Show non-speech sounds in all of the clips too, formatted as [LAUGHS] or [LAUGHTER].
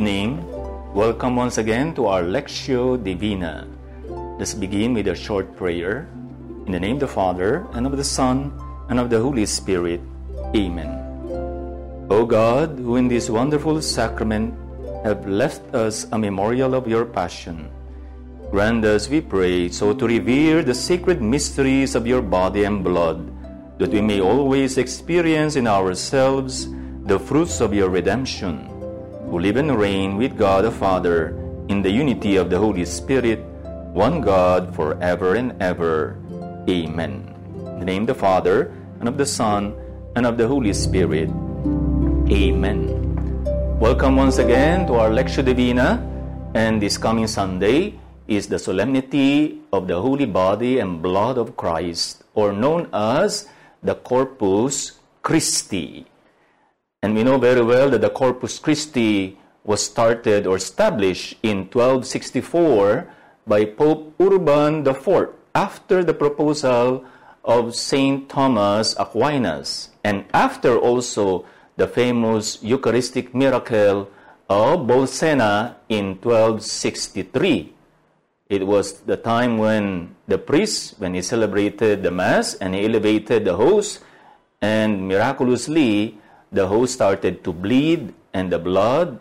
evening. Welcome once again to our Lectio Divina. Let's begin with a short prayer. In the name of the Father, and of the Son, and of the Holy Spirit. Amen. O God, who in this wonderful sacrament have left us a memorial of your passion, grant us, we pray, so to revere the sacred mysteries of your body and blood, that we may always experience in ourselves the fruits of your redemption, who live and reign with God the Father in the unity of the Holy Spirit, one God forever and ever. Amen. In the name of the Father, and of the Son, and of the Holy Spirit. Amen. Welcome once again to our Lectio Divina, and this coming Sunday is the solemnity of the Holy Body and Blood of Christ, or known as the Corpus Christi. And we know very well that the Corpus Christi was started or established in 1264 by Pope Urban IV after the proposal of Saint Thomas Aquinas and after also the famous Eucharistic miracle of Bolsena in 1263. It was the time when the priest, when he celebrated the Mass and he elevated the host, and miraculously the host started to bleed and the blood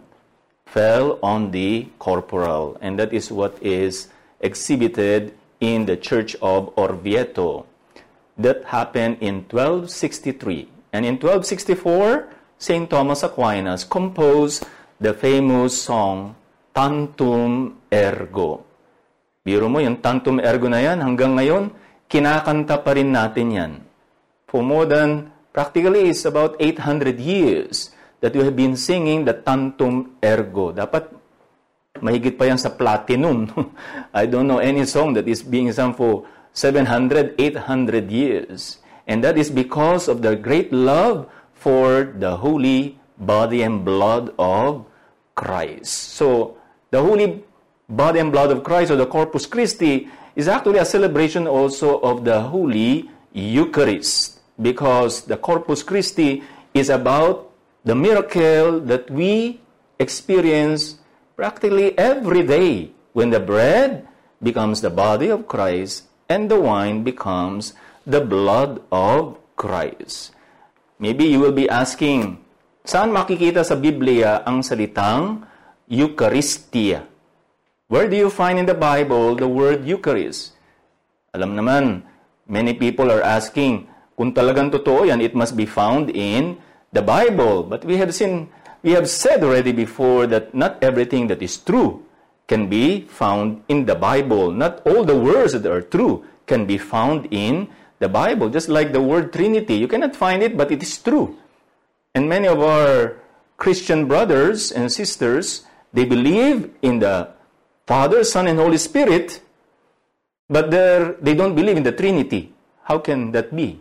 fell on the corporal. And that is what is exhibited in the church of Orvieto. That happened in 1263. And in 1264, St. Thomas Aquinas composed the famous song Tantum Ergo. Biro mo, yung Tantum Ergo na yan, hanggang ngayon, kinakanta pa rin natin yan. For more than, practically, it's about 800 years that we have been singing the Tantum Ergo. Dapat mahigit pa yan sa platinum. [LAUGHS] I don't know any song that is being sung for 700, 800 years. And that is because of the great love for the holy body and blood of Christ. So, the holy body and blood of Christ, or the Corpus Christi, is actually a celebration also of the Holy Eucharist. Because the Corpus Christi is about the miracle that we experience practically every day when the bread becomes the body of Christ and the wine becomes the blood of Christ. Maybe you will be asking, saan makikita sa Biblia ang salitang Eucharistia? Where do you find in the Bible the word Eucharist? Alam naman, many people are asking, kung talagang totoo yan, it must be found in the Bible. But we have seen, we have said already before that not everything that is true can be found in the Bible. Not all the words that are true can be found in the Bible. Just like the word Trinity, you cannot find it, but it is true. And many of our Christian brothers and sisters, they believe in the Father, Son, and Holy Spirit, but they don't believe in the Trinity. How can that be?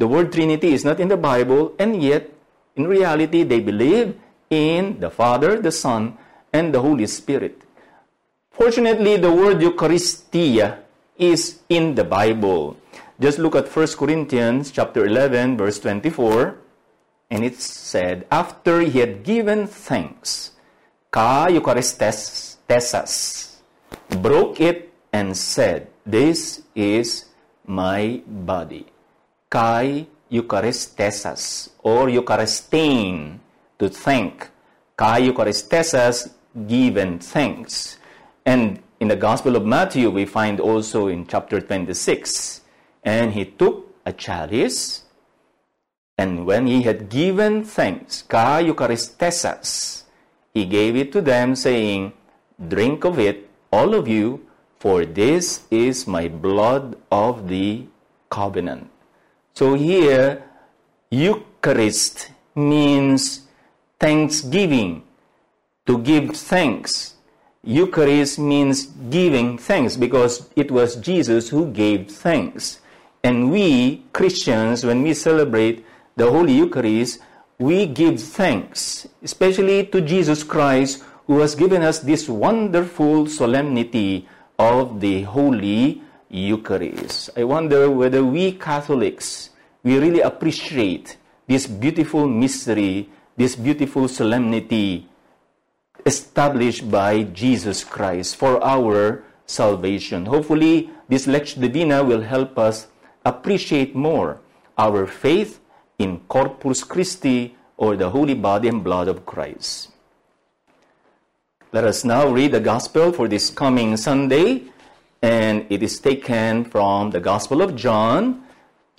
The word Trinity is not in the Bible, and yet, in reality, they believe in the Father, the Son, and the Holy Spirit. Fortunately, the word Eucharistia is in the Bible. Just look at 1 Corinthians chapter 11 verse 24 and it said after he had given thanks ka eucharistes broke it and said this is my body kai eucharistes or eucharistein to thank kai eucharistes given thanks and in the Gospel of Matthew, we find also in chapter 26, and he took a chalice, and when he had given thanks, ka eucharistes, he gave it to them, saying, Drink of it, all of you, for this is my blood of the covenant. So here, Eucharist means thanksgiving, to give thanks. Eucharist means giving thanks because it was Jesus who gave thanks. And we, Christians, when we celebrate the Holy Eucharist, we give thanks, especially to Jesus Christ, who has given us this wonderful solemnity of the Holy Eucharist. I wonder whether we Catholics, we really appreciate this beautiful mystery, this beautiful solemnity established by Jesus Christ for our salvation. Hopefully, this Lectio Divina will help us appreciate more our faith in Corpus Christi or the holy body and blood of Christ. Let us now read the Gospel for this coming Sunday, and it is taken from the Gospel of John,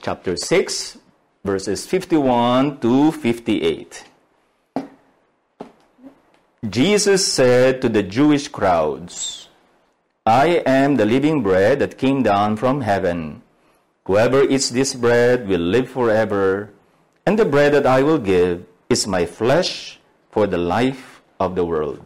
chapter 6, verses 51 to 58. Jesus said to the Jewish crowds, I am the living bread that came down from heaven. Whoever eats this bread will live forever, and the bread that I will give is my flesh for the life of the world.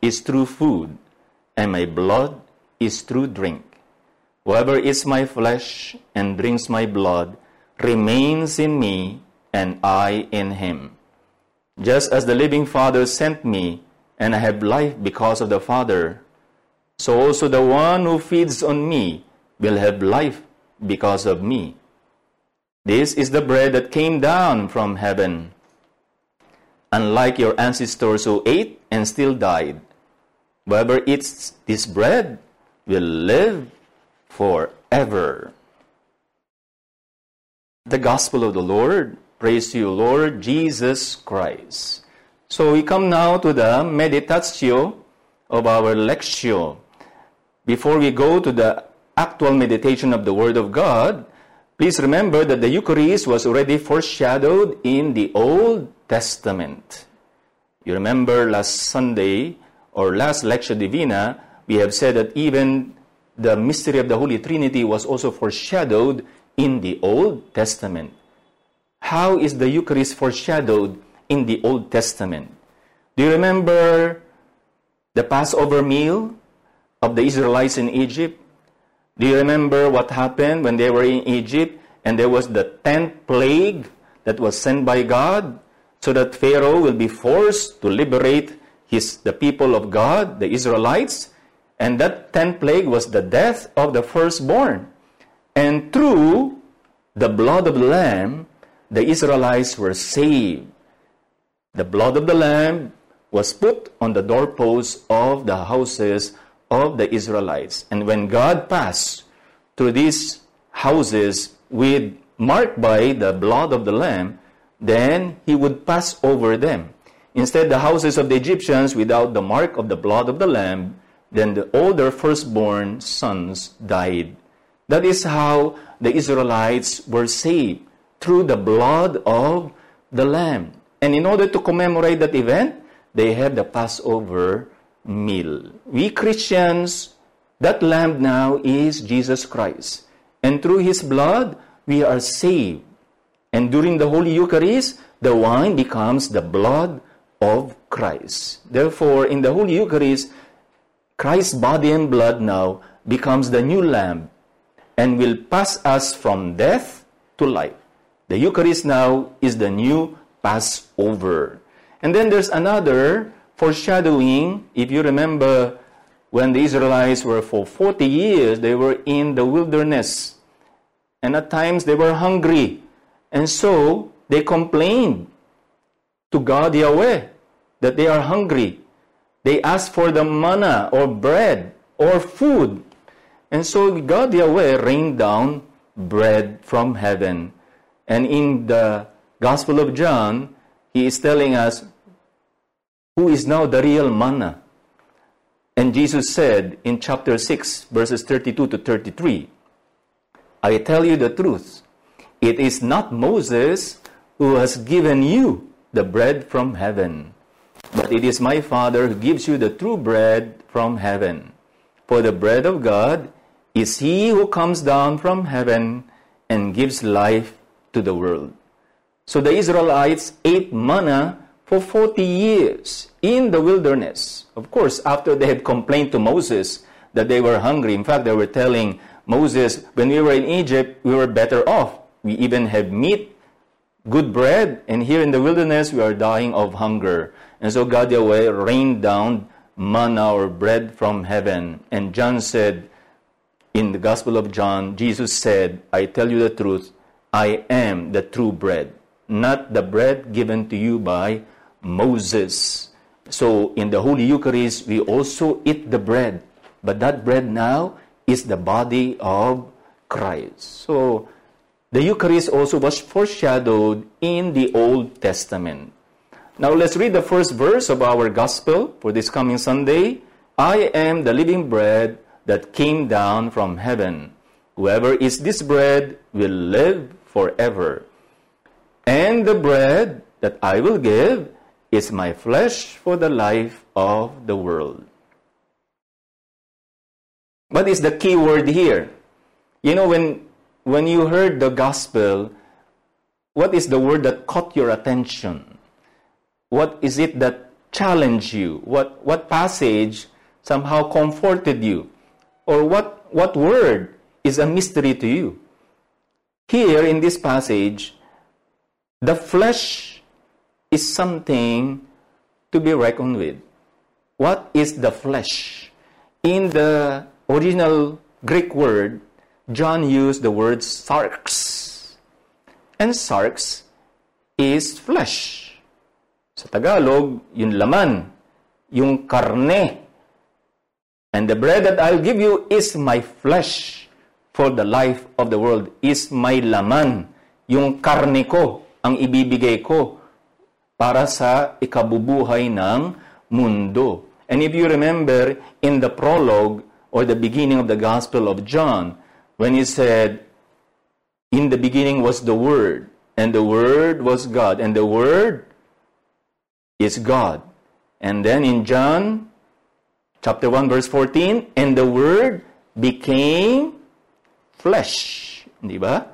is true food, and my blood is true drink. Whoever eats my flesh and drinks my blood remains in me, and I in him. Just as the living Father sent me, and I have life because of the Father, so also the one who feeds on me will have life because of me. This is the bread that came down from heaven. Unlike your ancestors who ate and still died, whoever eats this bread will live forever the gospel of the Lord. Praise to you, Lord Jesus Christ. So we come now to the meditatio of our lectio. Before we go to the actual meditation of the Word of God, please remember that the Eucharist was already foreshadowed in the Old Testament. You remember last Sunday or last Lectio Divina, we have said that even the mystery of the Holy Trinity was also foreshadowed in the Old Testament. How is the Eucharist foreshadowed in the Old Testament? Do you remember the Passover meal of the Israelites in Egypt? Do you remember what happened when they were in Egypt and there was the tenth plague that was sent by God so that Pharaoh will be forced to liberate his, the people of God, the Israelites? And that tenth plague was the death of the firstborn. And through the blood of the Lamb, the Israelites were saved. The blood of the Lamb was put on the doorposts of the houses of the Israelites. And when God passed through these houses with marked by the blood of the Lamb, then he would pass over them. Instead, the houses of the Egyptians, without the mark of the blood of the Lamb, then the older firstborn sons died. That is how the Israelites were saved through the blood of the Lamb. And in order to commemorate that event, they have the Passover meal. We Christians, that lamb now is Jesus Christ. And through his blood, we are saved. And during the Holy Eucharist, the wine becomes the blood of Christ. Therefore, in the Holy Eucharist, Christ's body and blood now becomes the new lamb and will pass us from death to life. The Eucharist now is the new Passover. And then there's another foreshadowing. If you remember, when the Israelites were for 40 years, they were in the wilderness. And at times they were hungry. And so they complained to God Yahweh that they are hungry. They ask for the manna or bread or food. And so God Yahweh rained down bread from heaven. And in the Gospel of John, he is telling us who is now the real manna. And Jesus said in chapter 6, verses 32 to 33, I tell you the truth. It is not Moses who has given you the bread from heaven, but it is my Father who gives you the true bread from heaven. For the bread of God is he who comes down from heaven and gives life to the world. So the Israelites ate manna for 40 years in the wilderness. Of course, after they had complained to Moses that they were hungry. In fact, they were telling Moses, when we were in Egypt, we were better off. We even had meat, good bread, and here in the wilderness, we are dying of hunger. And so God Yahweh rained down manna or bread from heaven. And John said, in the Gospel of John, Jesus said, I tell you the truth, I am the true bread, not the bread given to you by Moses. So in the Holy Eucharist, we also eat the bread. But that bread now is the body of Christ. So the Eucharist also was foreshadowed in the Old Testament. Now let's read the first verse of our Gospel for this coming Sunday. I am the living bread that came down from heaven. Whoever eats this bread will live forever. And the bread that I will give is my flesh for the life of the world. What is the key word here? You know, when, when you heard the gospel, what is the word that caught your attention? What is it that challenged you? What, what passage somehow comforted you? Or what, what word is a mystery to you? Here in this passage, the flesh is something to be reckoned with. What is the flesh? In the original Greek word, John used the word sarx. And sarx is flesh. Sa Tagalog, yung laman, yung karne. And the bread that I'll give you is my flesh for the life of the world. Is my laman, yung karne ko, ang ibibigay ko para sa ikabubuhay ng mundo. And if you remember in the prologue or the beginning of the Gospel of John, when he said, In the beginning was the Word, and the Word was God, and the Word is God. And then in John chapter 1 verse 14, and the Word became flesh. Di ba?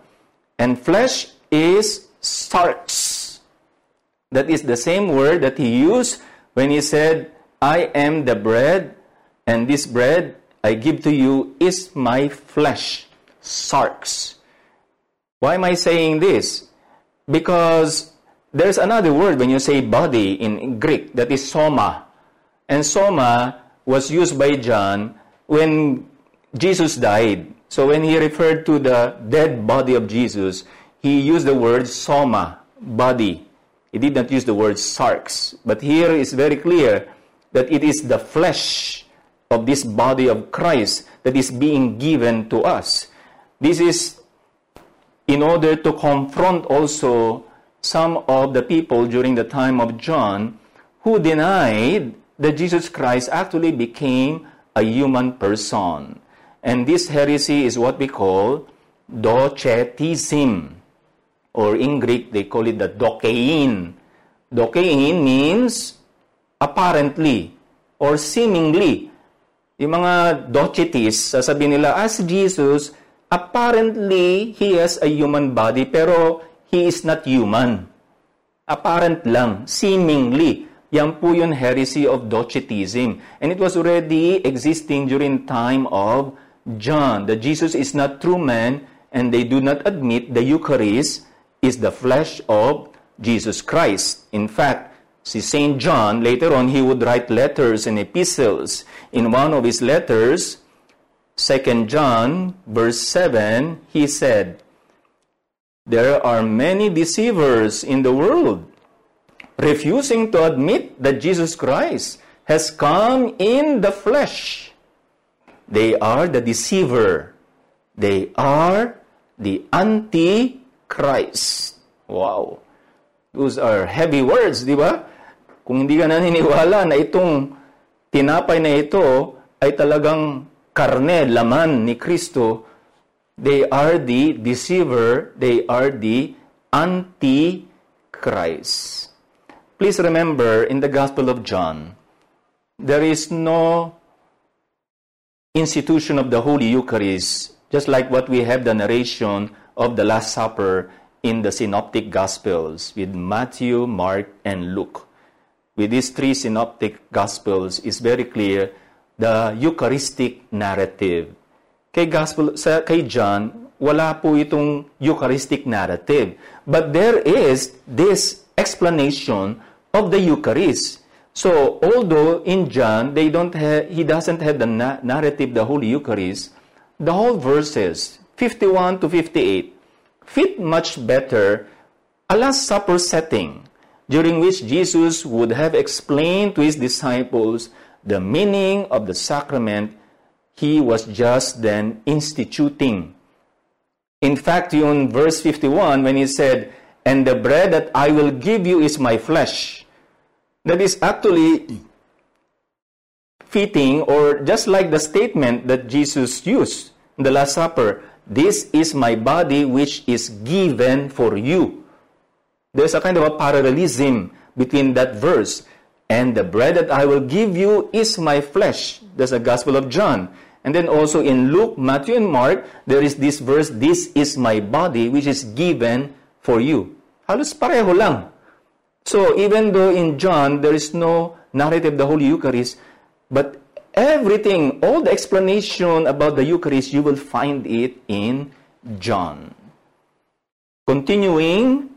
And flesh is sarx. That is the same word that he used when he said, I am the bread, and this bread I give to you is my flesh. Sarx. Why am I saying this? Because there's another word when you say body in Greek that is soma. And soma was used by John when Jesus died. So when he referred to the dead body of Jesus, he used the word soma, body. He did not use the word sarx. But here is very clear that it is the flesh of this body of Christ that is being given to us. This is in order to confront also some of the people during the time of John who denied that Jesus Christ actually became a human person. And this heresy is what we call docetism or in Greek, they call it the dokein. Dokein means apparently or seemingly. Yung mga docetis, sasabihin nila, as Jesus, apparently, he has a human body, pero he is not human. Apparent lang, seemingly. Yan po yung heresy of docetism. And it was already existing during time of John, that Jesus is not true man, and they do not admit the Eucharist is the flesh of Jesus Christ. In fact, see St. John, later on, he would write letters and epistles. In one of his letters, 2 John, verse 7, he said, There are many deceivers in the world, refusing to admit that Jesus Christ has come in the flesh. They are the deceiver. They are the anti Christ. Wow. Those are heavy words, di ba? Kung hindi ka naniniwala na itong tinapay na ito ay talagang karne, laman ni Kristo, they are the deceiver, they are the anti-Christ. Please remember, in the Gospel of John, there is no institution of the Holy Eucharist, just like what we have the narration of the Last Supper in the Synoptic Gospels with Matthew, Mark, and Luke. with these three synoptic gospels it's very clear the Eucharistic narrative. Kay gospel sa kay John, wala po itong Eucharistic narrative. But there is this explanation of the Eucharist. So, although in John they don't have, he doesn't have the na- narrative, the Holy Eucharist, the whole verses 51 to 58 fit much better a Last Supper setting during which Jesus would have explained to his disciples the meaning of the sacrament he was just then instituting. In fact, in verse 51, when he said, And the bread that I will give you is my flesh, that is actually fitting or just like the statement that Jesus used in the Last Supper This is my body which is given for you. There's a kind of a parallelism between that verse. And the bread that I will give you is my flesh. That's the Gospel of John. And then also in Luke, Matthew, and Mark, there is this verse, This is my body which is given for you. Halos pareho lang. So even though in John there is no narrative of the Holy Eucharist, but everything, all the explanation about the Eucharist, you will find it in John. Continuing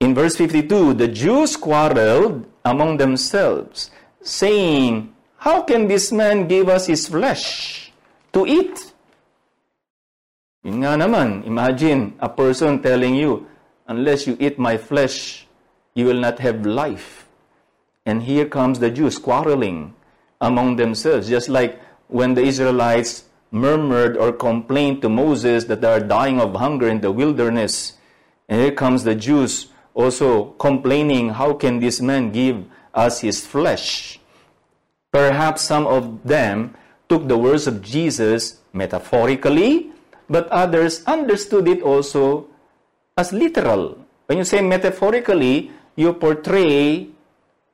in verse 52, the Jews quarreled among themselves, saying, How can this man give us his flesh to eat? Yun nga naman, imagine a person telling you, Unless you eat my flesh, you will not have life. And here comes the Jews quarreling among themselves, just like when the Israelites murmured or complained to Moses that they are dying of hunger in the wilderness. And here comes the Jews also complaining, How can this man give us his flesh? Perhaps some of them took the words of Jesus metaphorically, but others understood it also as literal. When you say metaphorically, you portray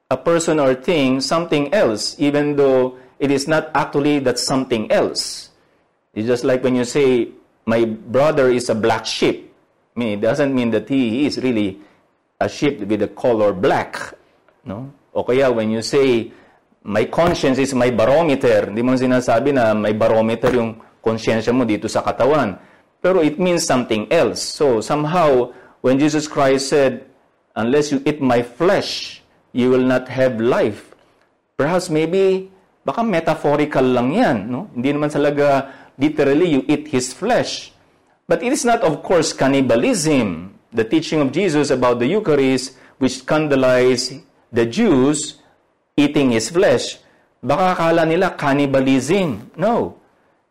a person or thing something else, even though it is not actually that something else. It's just like when you say, my brother is a black sheep. I mean, it doesn't mean that he is really a sheep with the color black. No? O kaya when you say, my conscience is my barometer, hindi mo sinasabi na may barometer yung konsyensya mo dito sa katawan. Pero it means something else. So somehow, when Jesus Christ said, unless you eat my flesh, you will not have life. Perhaps maybe, baka metaphorical lang yan. No? Hindi naman talaga literally you eat His flesh. But it is not, of course, cannibalism. The teaching of Jesus about the Eucharist, which scandalized the Jews eating His flesh, baka akala nila cannibalism. No.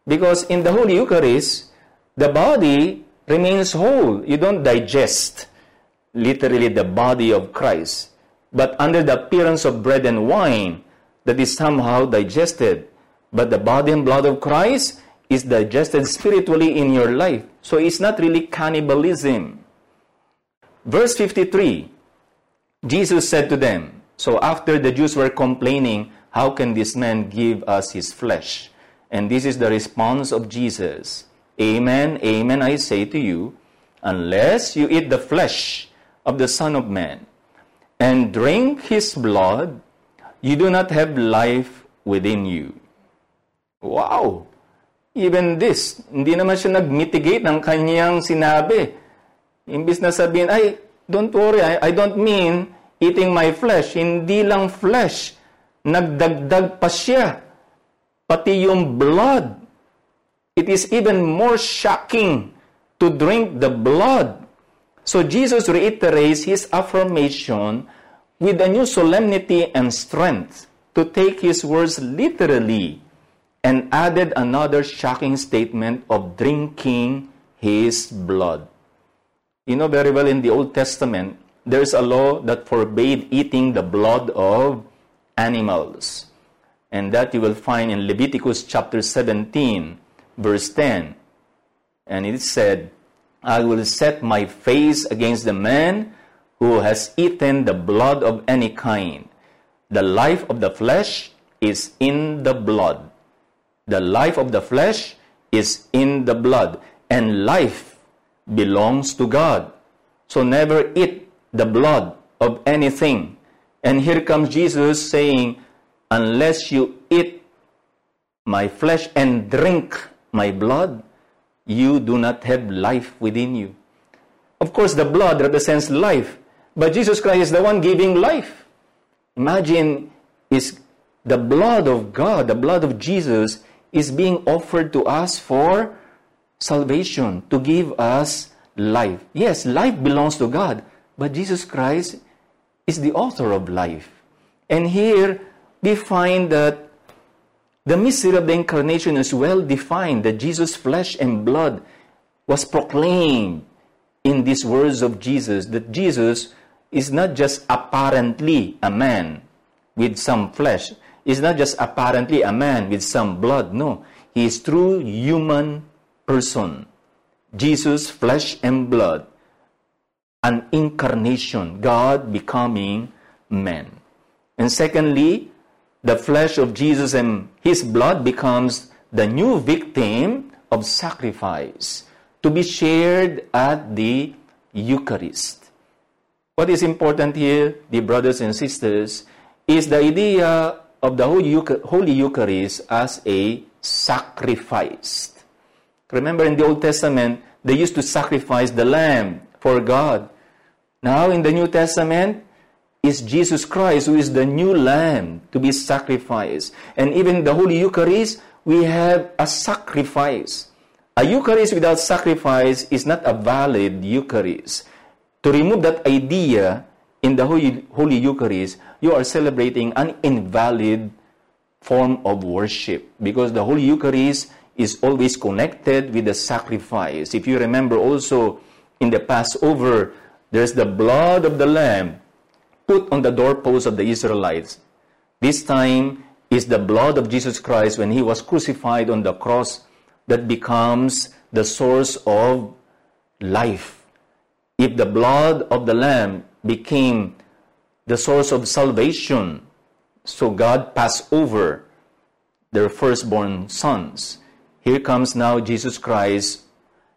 Because in the Holy Eucharist, the body remains whole. You don't digest literally the body of Christ but under the appearance of bread and wine that is somehow digested. But the body and blood of Christ is digested spiritually in your life. So it's not really cannibalism. Verse 53 Jesus said to them, So after the Jews were complaining, How can this man give us his flesh? And this is the response of Jesus Amen, amen, I say to you, unless you eat the flesh of the Son of Man and drink his blood, you do not have life within you. Wow! Even this, hindi naman siya nag-mitigate ng kanyang sinabi. Imbis na sabihin, ay, don't worry, I, I don't mean eating my flesh. Hindi lang flesh. Nagdagdag pa siya. Pati yung blood. It is even more shocking to drink the blood so Jesus reiterates his affirmation with a new solemnity and strength to take his words literally and added another shocking statement of drinking his blood. You know very well in the Old Testament, there's a law that forbade eating the blood of animals. And that you will find in Leviticus chapter 17, verse 10. And it said, I will set my face against the man who has eaten the blood of any kind. The life of the flesh is in the blood. The life of the flesh is in the blood. And life belongs to God. So never eat the blood of anything. And here comes Jesus saying, Unless you eat my flesh and drink my blood, you do not have life within you. Of course, the blood represents life, but Jesus Christ is the one giving life. Imagine is the blood of God, the blood of Jesus, is being offered to us for salvation, to give us life. Yes, life belongs to God, but Jesus Christ is the author of life. And here we find that the mystery of the incarnation is well defined, that Jesus' flesh and blood was proclaimed in these words of Jesus, that Jesus is not just apparently a man with some flesh, is not just apparently a man with some blood. No, he is true human person. Jesus, flesh and blood, an incarnation, God becoming man. And secondly, the flesh of Jesus and his blood becomes the new victim of sacrifice to be shared at the Eucharist. What is important here, dear brothers and sisters, is the idea of the Holy Eucharist as a sacrifice. Remember in the Old Testament, they used to sacrifice the lamb for God. Now in the New Testament, is Jesus Christ who is the new lamb to be sacrificed. And even the Holy Eucharist, we have a sacrifice. A Eucharist without sacrifice is not a valid Eucharist. To remove that idea in the Holy, Holy Eucharist, you are celebrating an invalid form of worship because the Holy Eucharist is always connected with the sacrifice. If you remember also in the Passover, there's the blood of the lamb put on the doorpost of the Israelites. This time is the blood of Jesus Christ when he was crucified on the cross that becomes the source of life. If the blood of the lamb became the source of salvation, so God passed over their firstborn sons. Here comes now Jesus Christ,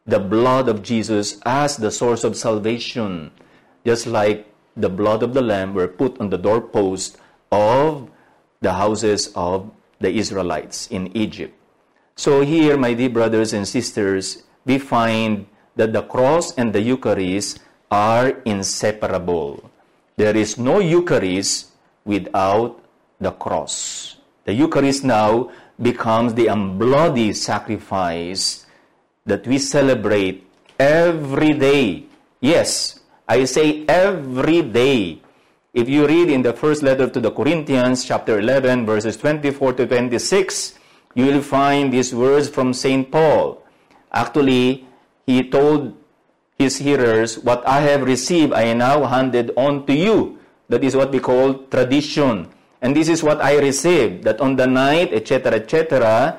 the blood of Jesus as the source of salvation, just like the blood of the lamb were put on the doorpost of the houses of the Israelites in Egypt. So here, my dear brothers and sisters, we find that the cross and the Eucharist are inseparable. There is no Eucharist without the cross. The Eucharist now becomes the embodied sacrifice that we celebrate every day. Yes, I say every day. If you read in the first letter to the Corinthians, chapter 11, verses 24 to 26, you will find these words from St. Paul. Actually, he told his hearers, What I have received, I now handed on to you. That is what we call tradition. And this is what I received, that on the night, etc., etc.,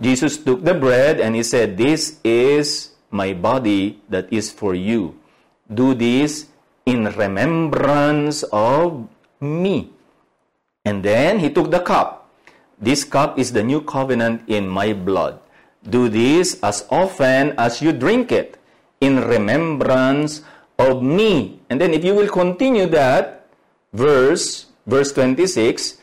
Jesus took the bread and he said, This is my body that is for you. Do this in remembrance of me. And then he took the cup. This cup is the new covenant in my blood. Do this as often as you drink it in remembrance of me. And then if you will continue that verse, verse 26,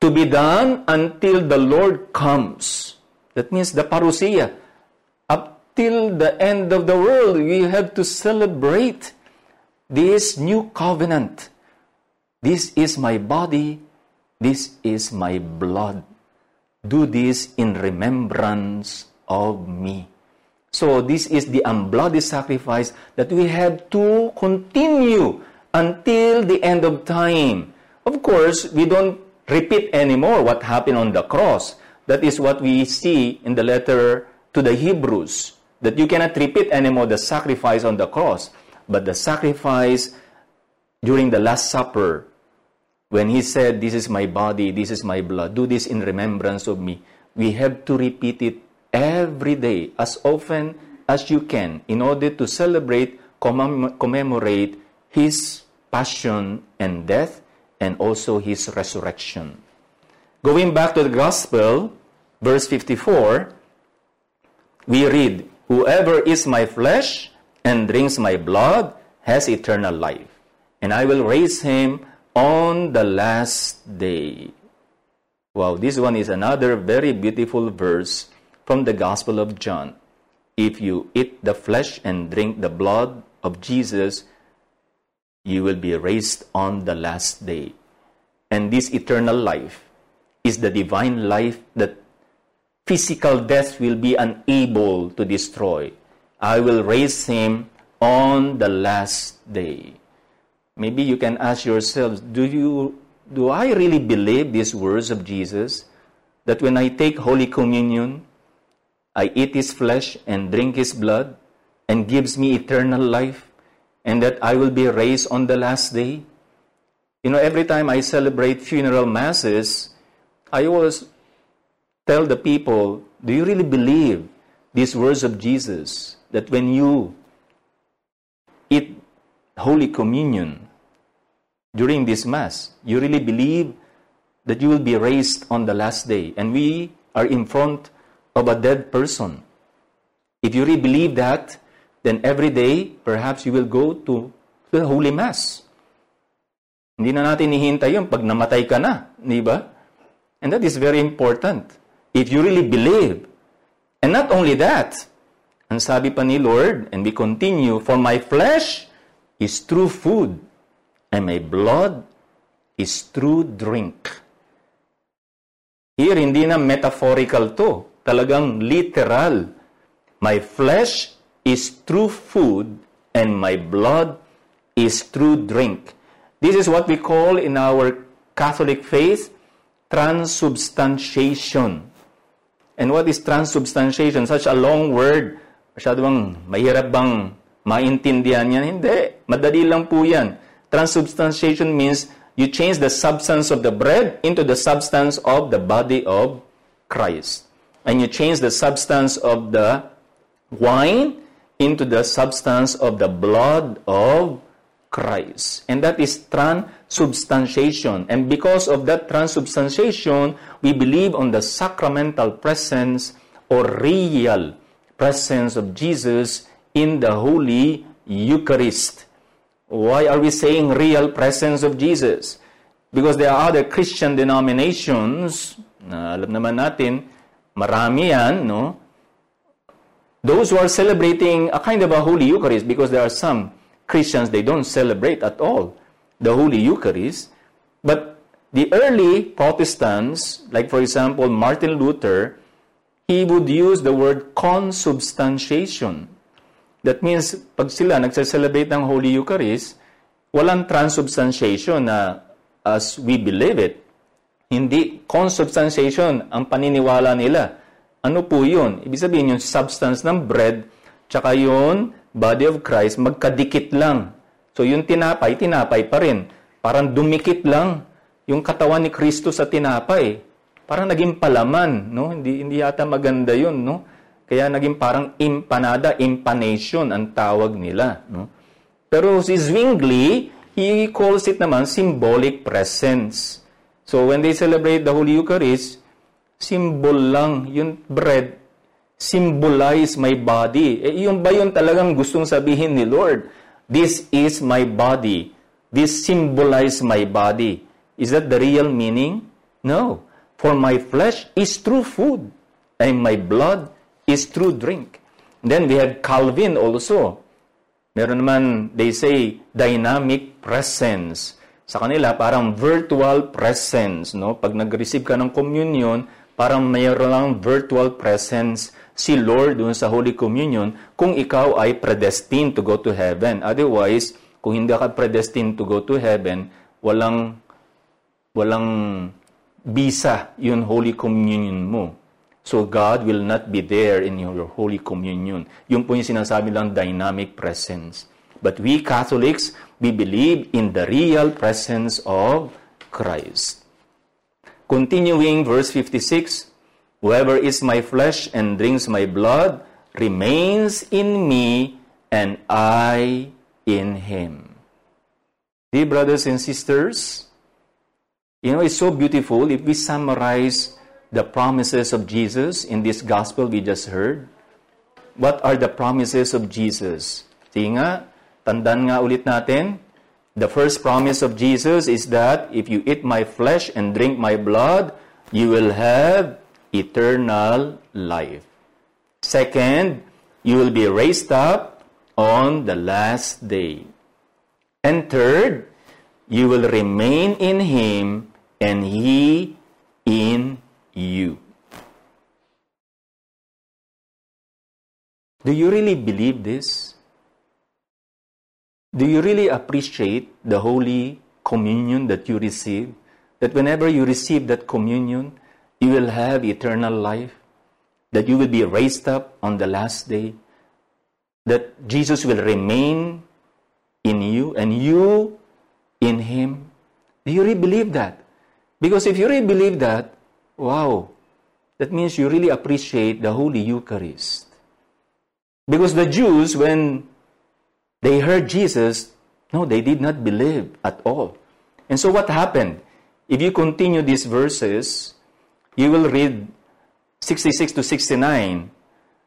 to be done until the Lord comes. That means the parousia Up till the end of the world, we have to celebrate this new covenant. This is my body, this is my blood. Do this in remembrance of me. So, this is the unbloody sacrifice that we have to continue until the end of time. Of course, we don't repeat anymore what happened on the cross. That is what we see in the letter to the Hebrews that you cannot repeat anymore the sacrifice on the cross, but the sacrifice during the Last Supper, when he said, This is my body, this is my blood, do this in remembrance of me. We have to repeat it every day, as often as you can, in order to celebrate, commem- commemorate his passion and death, and also his resurrection. Going back to the Gospel, verse 54, we read, Whoever eats my flesh and drinks my blood has eternal life, and I will raise him on the last day. Wow, this one is another very beautiful verse from the Gospel of John. If you eat the flesh and drink the blood of Jesus, you will be raised on the last day. And this eternal life is the divine life that physical death will be unable to destroy. I will raise him on the last day. Maybe you can ask yourselves, do you do I really believe these words of Jesus that when I take holy communion, I eat his flesh and drink his blood and gives me eternal life and that I will be raised on the last day? You know, every time I celebrate funeral masses, I always tell the people, do you really believe these words of Jesus that when you eat Holy Communion during this Mass, you really believe that you will be raised on the last day. And we are in front of a dead person. If you really believe that, then every day, perhaps you will go to the Holy Mass. Hindi na natin ihintay yun pag namatay ka na, di ba? And that is very important. If you really believe. And not only that, ang sabi pa ni Lord, and we continue, For my flesh is true food, and my blood is true drink. Here, hindi na metaphorical to. Talagang literal. My flesh is true food, and my blood is true drink. This is what we call in our Catholic faith transubstantiation. And what is transubstantiation? Such a long word. Masyado bang mahirap bang maintindihan yan? Hindi. Madali lang po yan. Transubstantiation means you change the substance of the bread into the substance of the body of Christ. And you change the substance of the wine into the substance of the blood of Christ. And that is transubstantiation. And because of that transubstantiation, we believe on the sacramental presence or real presence of Jesus in the Holy Eucharist. Why are we saying real presence of Jesus? Because there are other Christian denominations, na alam naman natin, marami yan, no? Those who are celebrating a kind of a Holy Eucharist, because there are some Christians, they don't celebrate at all the Holy Eucharist. But the early Protestants, like for example, Martin Luther, he would use the word consubstantiation. That means, pag sila nagse-celebrate ng Holy Eucharist, walang transubstantiation na as we believe it. Hindi. Consubstantiation ang paniniwala nila. Ano po yun? Ibig sabihin yung substance ng bread, tsaka yung body of Christ, magkadikit lang. So yung tinapay, tinapay pa rin. Parang dumikit lang yung katawan ni Kristo sa tinapay parang naging palaman, no? Hindi hindi yata maganda 'yun, no? Kaya naging parang empanada, empanation ang tawag nila, no? Pero si Zwingli, he calls it naman symbolic presence. So when they celebrate the Holy Eucharist, symbol lang yung bread symbolize my body. Eh, yung ba yun talagang gustong sabihin ni Lord? This is my body. This symbolize my body. Is that the real meaning? No. For my flesh is true food, and my blood is true drink. Then we have Calvin also. Meron naman, they say, dynamic presence. Sa kanila, parang virtual presence. No? Pag nag-receive ka ng communion, parang mayroon lang virtual presence si Lord dun sa Holy Communion kung ikaw ay predestined to go to heaven. Otherwise, kung hindi ka predestined to go to heaven, walang walang bisa yung Holy Communion mo. So God will not be there in your Holy Communion. Yung po yung sinasabi lang dynamic presence. But we Catholics, we believe in the real presence of Christ. Continuing verse 56, Whoever eats my flesh and drinks my blood remains in me and I in him. Dear brothers and sisters, You know, it's so beautiful if we summarize the promises of Jesus in this gospel we just heard. What are the promises of Jesus? Sige nga, tandaan nga ulit natin. The first promise of Jesus is that if you eat my flesh and drink my blood, you will have eternal life. Second, you will be raised up on the last day. And third, you will remain in him and he in you. Do you really believe this? Do you really appreciate the Holy Communion that you receive? That whenever you receive that communion, you will have eternal life? That you will be raised up on the last day? That Jesus will remain in you and you in Him? Do you really believe that? Because if you really believe that, wow, that means you really appreciate the Holy Eucharist. Because the Jews, when they heard Jesus, no, they did not believe at all. And so what happened? If you continue these verses, you will read 66 to 69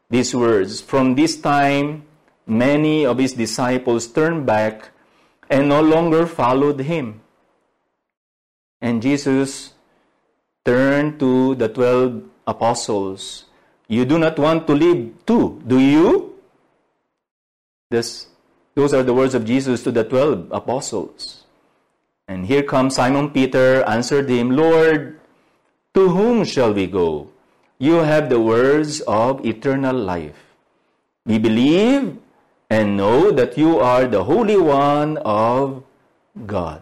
these words. From this time, many of his disciples turned back and no longer followed him. And Jesus turned to the twelve apostles you do not want to live too, do you? This, those are the words of Jesus to the twelve apostles. And here comes Simon Peter, answered him, Lord, to whom shall we go? You have the words of eternal life. We believe and know that you are the Holy One of God.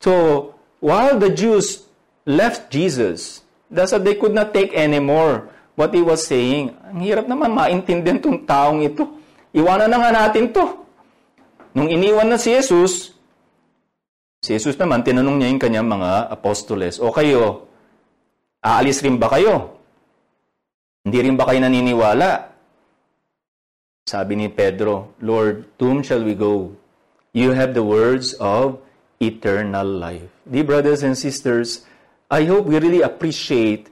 So, while the Jews left Jesus, That's why they could not take anymore what he was saying. Ang hirap naman maintindihan tong taong ito. Iwanan na nga natin to. Nung iniwan na si Jesus, si Jesus naman, tinanong niya yung kanyang mga apostoles, O kayo, aalis rin ba kayo? Hindi rin ba kayo naniniwala? Sabi ni Pedro, Lord, to whom shall we go? You have the words of eternal life. Dear brothers and sisters, I hope we really appreciate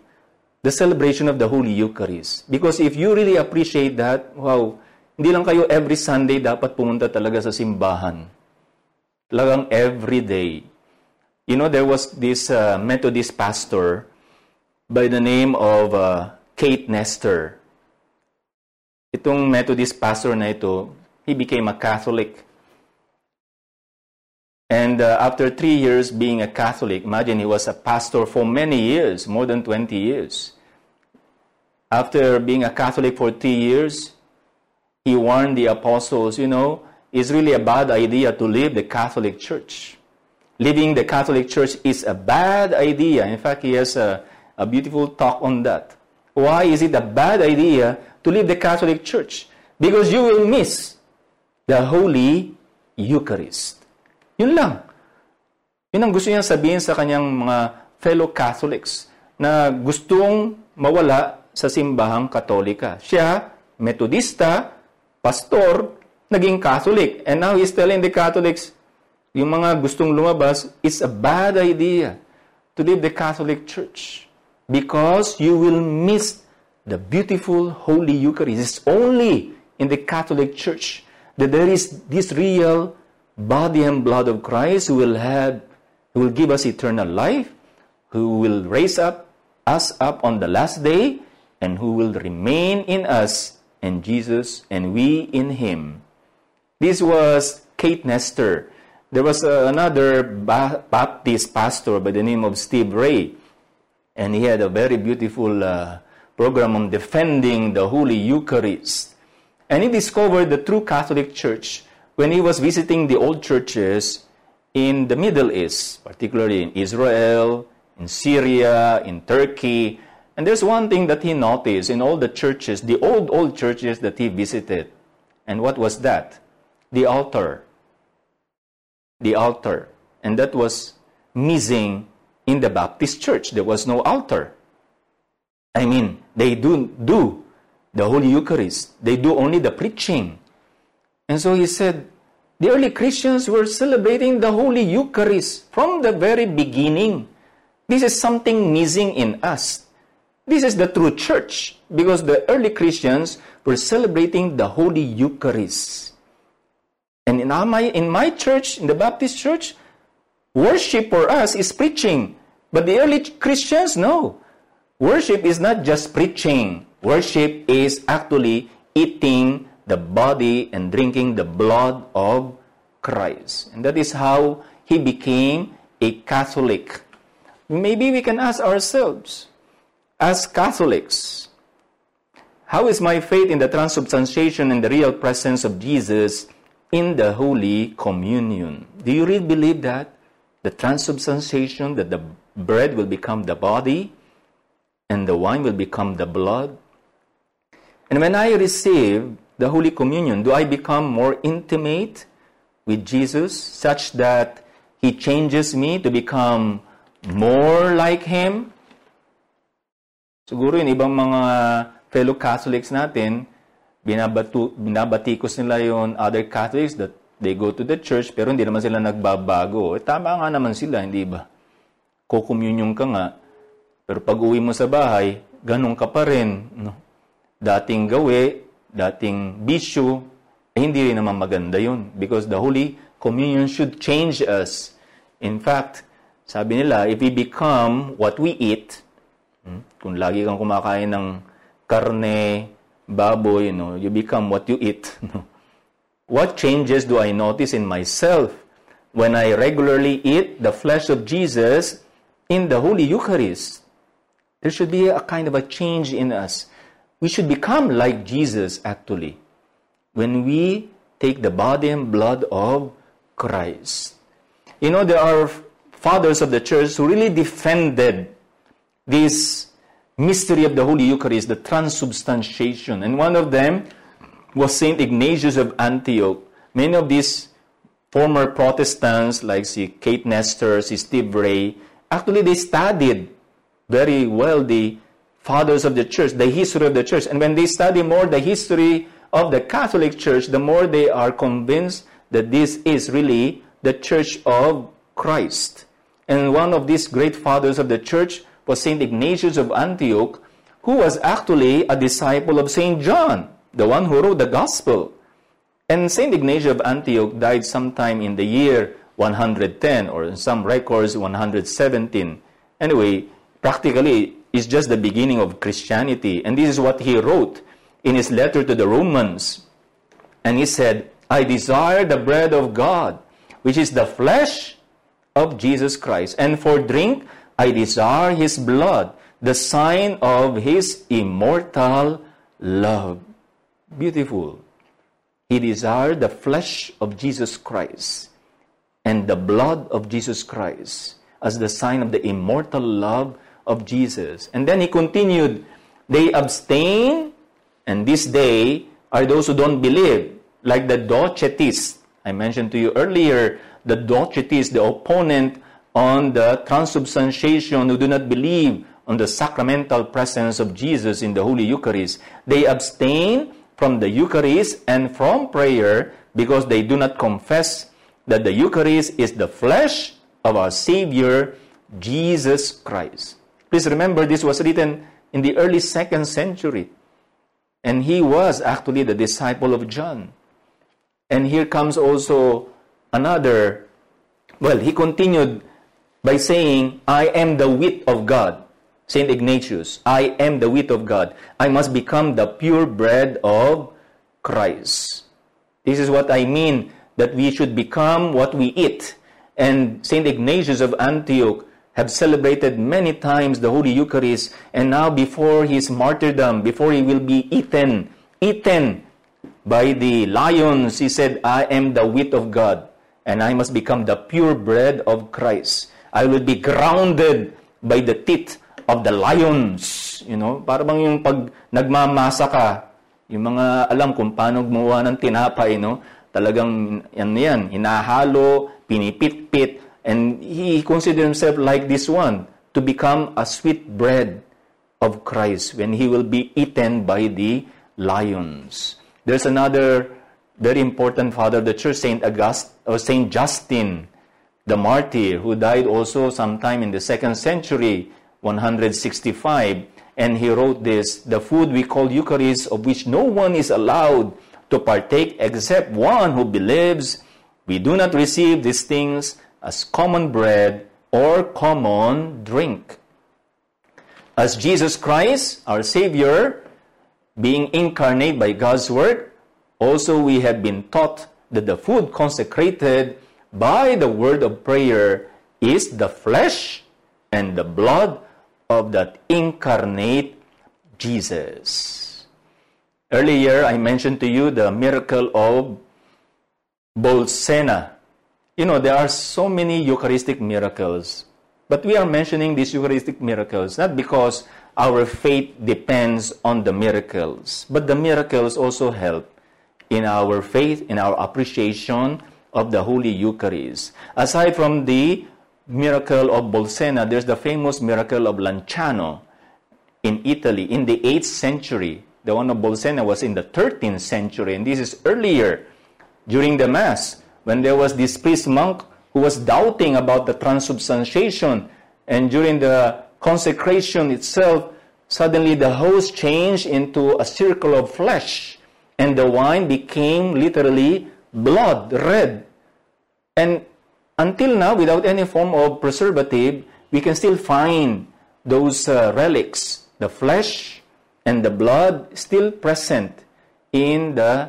the celebration of the Holy Eucharist. Because if you really appreciate that, wow, hindi lang kayo every Sunday dapat pumunta talaga sa simbahan. Talagang every day. You know, there was this uh, Methodist pastor by the name of uh, Kate Nestor. Itong Methodist pastor na ito, he became a Catholic. And uh, after three years being a Catholic, imagine he was a pastor for many years, more than 20 years. After being a Catholic for three years, he warned the apostles, you know, it's really a bad idea to leave the Catholic Church. Leaving the Catholic Church is a bad idea. In fact, he has a, a beautiful talk on that. Why is it a bad idea to leave the Catholic Church? Because you will miss the Holy Eucharist. Yun lang. Yun ang gusto niya sabihin sa kanyang mga fellow Catholics na gustong mawala sa simbahang katolika. Siya, metodista, pastor, naging Catholic. And now he's telling the Catholics, yung mga gustong lumabas, it's a bad idea to leave the Catholic Church because you will miss the beautiful Holy Eucharist. It's only in the Catholic Church that there is this real body and blood of Christ who will have who will give us eternal life, who will raise up us up on the last day, and who will remain in us and Jesus and we in him. This was Keith Nester. There was another ba- Baptist pastor by the name of Steve Ray, and he had a very beautiful uh, program on defending the Holy Eucharist. And he discovered the true Catholic Church when he was visiting the old churches in the Middle East, particularly in Israel, in Syria, in Turkey, and there's one thing that he noticed in all the churches, the old, old churches that he visited. And what was that? The altar. The altar. And that was missing in the Baptist church. There was no altar. I mean, they do do the Holy Eucharist. They do only the preaching. And so he said, the early Christians were celebrating the Holy Eucharist from the very beginning. This is something missing in us. This is the true church because the early Christians were celebrating the Holy Eucharist. And in my, in my church, in the Baptist church, worship for us is preaching. But the early Christians, no. Worship is not just preaching. Worship is actually eating the body and drinking the blood of Christ. And that is how he became a Catholic. Maybe we can ask ourselves, as Catholics, how is my faith in the transubstantiation and the real presence of Jesus in the Holy Communion? Do you really believe that? The transubstantiation, that the bread will become the body and the wine will become the blood? And when I receive the Holy Communion, do I become more intimate with Jesus such that He changes me to become more like Him? Siguro yung ibang mga fellow Catholics natin, binabatu, binabatikos nila yon other Catholics that they go to the church pero hindi naman sila nagbabago. Eh, tama nga naman sila, hindi ba? Kukommunion ka nga, pero pag uwi mo sa bahay, ganun ka pa rin. No? Dating gawi, dating bisyo, eh, hindi rin naman maganda yun. Because the Holy Communion should change us. In fact, sabi nila, if we become what we eat, kung lagi kang kumakain ng karne, baboy, you know, you become what you eat. [LAUGHS] what changes do I notice in myself when I regularly eat the flesh of Jesus in the Holy Eucharist? There should be a kind of a change in us. We should become like Jesus actually when we take the body and blood of Christ. You know, there are fathers of the church who really defended this mystery of the Holy Eucharist, the transubstantiation. And one of them was Saint Ignatius of Antioch. Many of these former Protestants, like see Keith Nester, see Steve Ray, actually they studied very well the fathers of the church, the history of the church. And when they study more the history of the Catholic Church, the more they are convinced that this is really the Church of Christ. And one of these great fathers of the church was St. Ignatius of Antioch, who was actually a disciple of St. John, the one who wrote the Gospel. And St. Ignatius of Antioch died sometime in the year 110, or in some records 117. Anyway, practically, it's just the beginning of Christianity. And this is what he wrote in his letter to the Romans. And he said, I desire the bread of God, which is the flesh of Jesus Christ. And for drink, I desire his blood, the sign of his immortal love. Beautiful. He desired the flesh of Jesus Christ and the blood of Jesus Christ as the sign of the immortal love of Jesus. And then he continued, they abstain, and this day are those who don't believe, like the Docetists. I mentioned to you earlier, the Docetists, the opponent on the transubstantiation who do not believe on the sacramental presence of Jesus in the Holy Eucharist. They abstain from the Eucharist and from prayer because they do not confess that the Eucharist is the flesh of our Savior, Jesus Christ. Please remember, this was written in the early second century. And he was actually the disciple of John. And here comes also another, well, he continued by saying, I am the wit of God. St. Ignatius, I am the wit of God. I must become the pure bread of Christ. This is what I mean that we should become what we eat. And St. Ignatius of Antioch have celebrated many times the Holy Eucharist, and now before his martyrdom, before he will be eaten, eaten by the lions, he said, I am the wit of God, and I must become the pure bread of Christ. I will be grounded by the teeth of the lions. You know, para bang yung pag nagmamasa ka, yung mga alam kung paano gumawa ng tinapay, no? Talagang yan yan, hinahalo, pinipit-pit, and he considered himself like this one, to become a sweet bread of Christ when he will be eaten by the lions. There's another very important father of the church, Saint August or Saint Justin the martyr who died also sometime in the second century, 165. And he wrote this The food we call Eucharist, of which no one is allowed to partake except one who believes. We do not receive these things as common bread or common drink. As Jesus Christ, our Savior, being incarnate by God's Word, also we have been taught that the food consecrated by the word of prayer is the flesh and the blood of that incarnate Jesus. Earlier, I mentioned to you the miracle of Bolsena. You know, there are so many Eucharistic miracles, but we are mentioning these Eucharistic miracles not because our faith depends on the miracles, but the miracles also help in our faith, in our appreciation of the Holy Eucharist. Aside from the miracle of Bolsena, there's the famous miracle of Lanciano in Italy in the 8th century. The one of Bolsena was in the 13th century, and this is earlier during the Mass when there was this priest monk who was doubting about the transubstantiation, and during the consecration itself, suddenly the host changed into a circle of flesh, and the wine became literally blood, red. And until now, without any form of preservative, we can still find those uh, relics, the flesh and the blood still present in the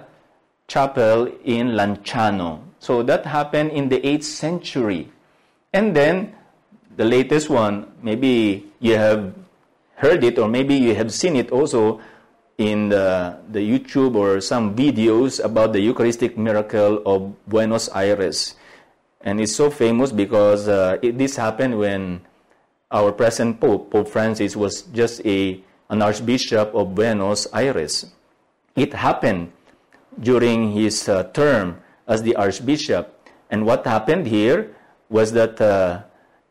chapel in Lanciano. So that happened in the 8th century. And then the latest one, maybe you have heard it or maybe you have seen it also in the, the YouTube or some videos about the Eucharistic miracle of Buenos Aires. And it's so famous because uh, it, this happened when our present Pope, Pope Francis, was just a, an Archbishop of Buenos Aires. It happened during his uh, term as the Archbishop. And what happened here was that uh,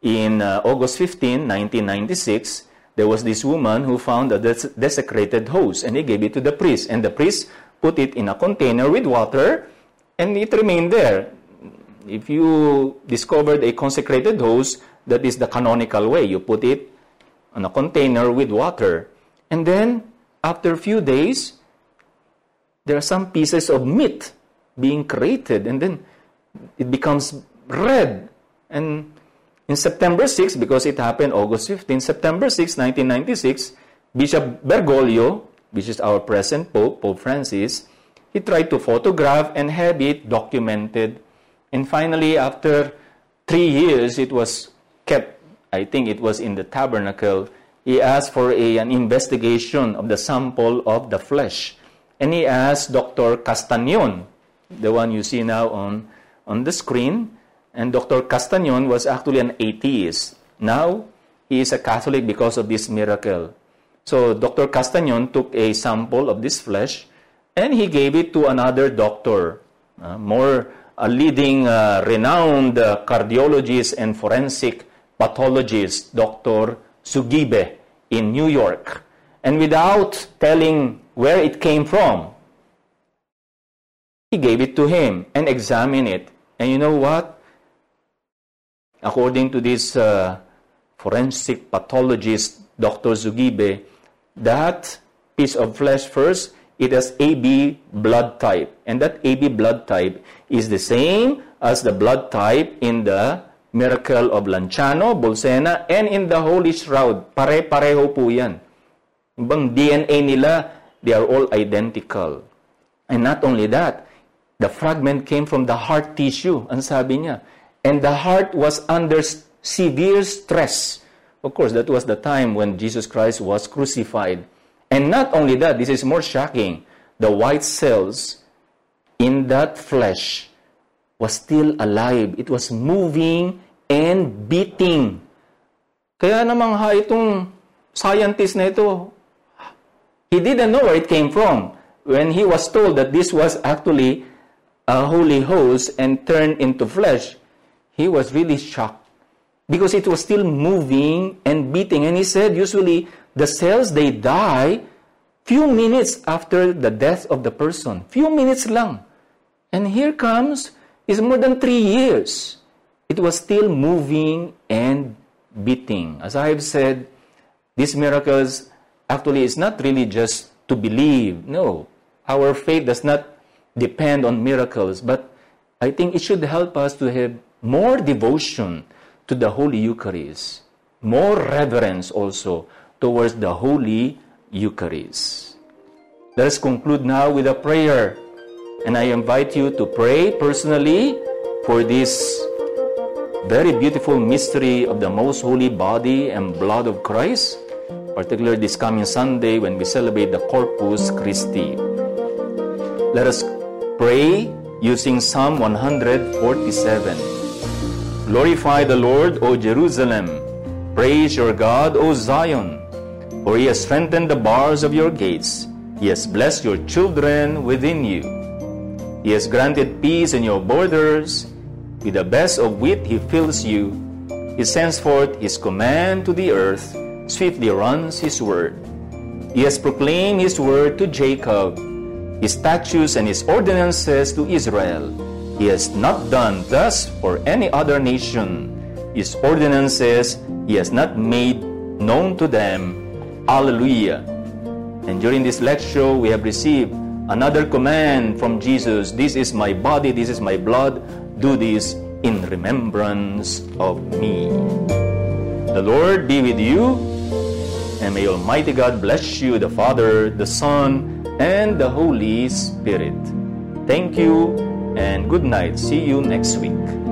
in uh, August 15, 1996, there was this woman who found a des- desecrated host and he gave it to the priest. And the priest put it in a container with water and it remained there. If you discovered a consecrated host, that is the canonical way. You put it on a container with water. And then, after a few days, there are some pieces of meat being created, and then it becomes red. And in September 6, because it happened August 15, September 6, 1996, Bishop Bergoglio, which is our present Pope, Pope Francis, he tried to photograph and have it documented. And finally, after three years, it was kept, I think it was in the tabernacle. He asked for a, an investigation of the sample of the flesh. And he asked Dr. Castañon, the one you see now on, on the screen, and Dr. Castañon was actually an atheist. Now, he is a Catholic because of this miracle. So, Dr. Castañon took a sample of this flesh and he gave it to another doctor, uh, more a leading, uh, renowned uh, cardiologist and forensic pathologist, Dr. Zugibe, in New York. And without telling where it came from, he gave it to him and examined it. And you know what? According to this uh, forensic pathologist, Dr. Zugibe, that piece of flesh first, it has AB blood type. And that AB blood type is the same as the blood type in the miracle of Lanciano, Bolsena, and in the Holy Shroud. Pare-pareho po yan. Ibang DNA nila, they are all identical. And not only that, the fragment came from the heart tissue. Ang sabi niya, and the heart was under severe stress. Of course, that was the time when Jesus Christ was crucified. And not only that, this is more shocking. The white cells in that flesh was still alive. It was moving and beating. Kaya namang ha itong scientist na ito, he didn't know where it came from. When he was told that this was actually a holy host and turned into flesh, he was really shocked because it was still moving and beating. And he said, usually the cells, they die few minutes after the death of the person. Few minutes lang. And here comes, is more than three years. It was still moving and beating. As I have said, these miracles actually is not really just to believe. No. Our faith does not depend on miracles, but I think it should help us to have more devotion to the Holy Eucharist, more reverence also towards the Holy Eucharist. Let us conclude now with a prayer. And I invite you to pray personally for this very beautiful mystery of the most holy body and blood of Christ, particularly this coming Sunday when we celebrate the Corpus Christi. Let us pray using Psalm 147. Glorify the Lord, O Jerusalem. Praise your God, O Zion. For he has strengthened the bars of your gates. He has blessed your children within you. He has granted peace in your borders. With the best of wit he fills you. He sends forth his command to the earth, swiftly runs his word. He has proclaimed his word to Jacob his statutes and his ordinances to Israel. He has not done thus for any other nation. His ordinances he has not made known to them. Alleluia. And during this lecture, we have received another command from Jesus This is my body, this is my blood. Do this in remembrance of me. The Lord be with you, and may Almighty God bless you, the Father, the Son, and the Holy Spirit. Thank you and good night. See you next week.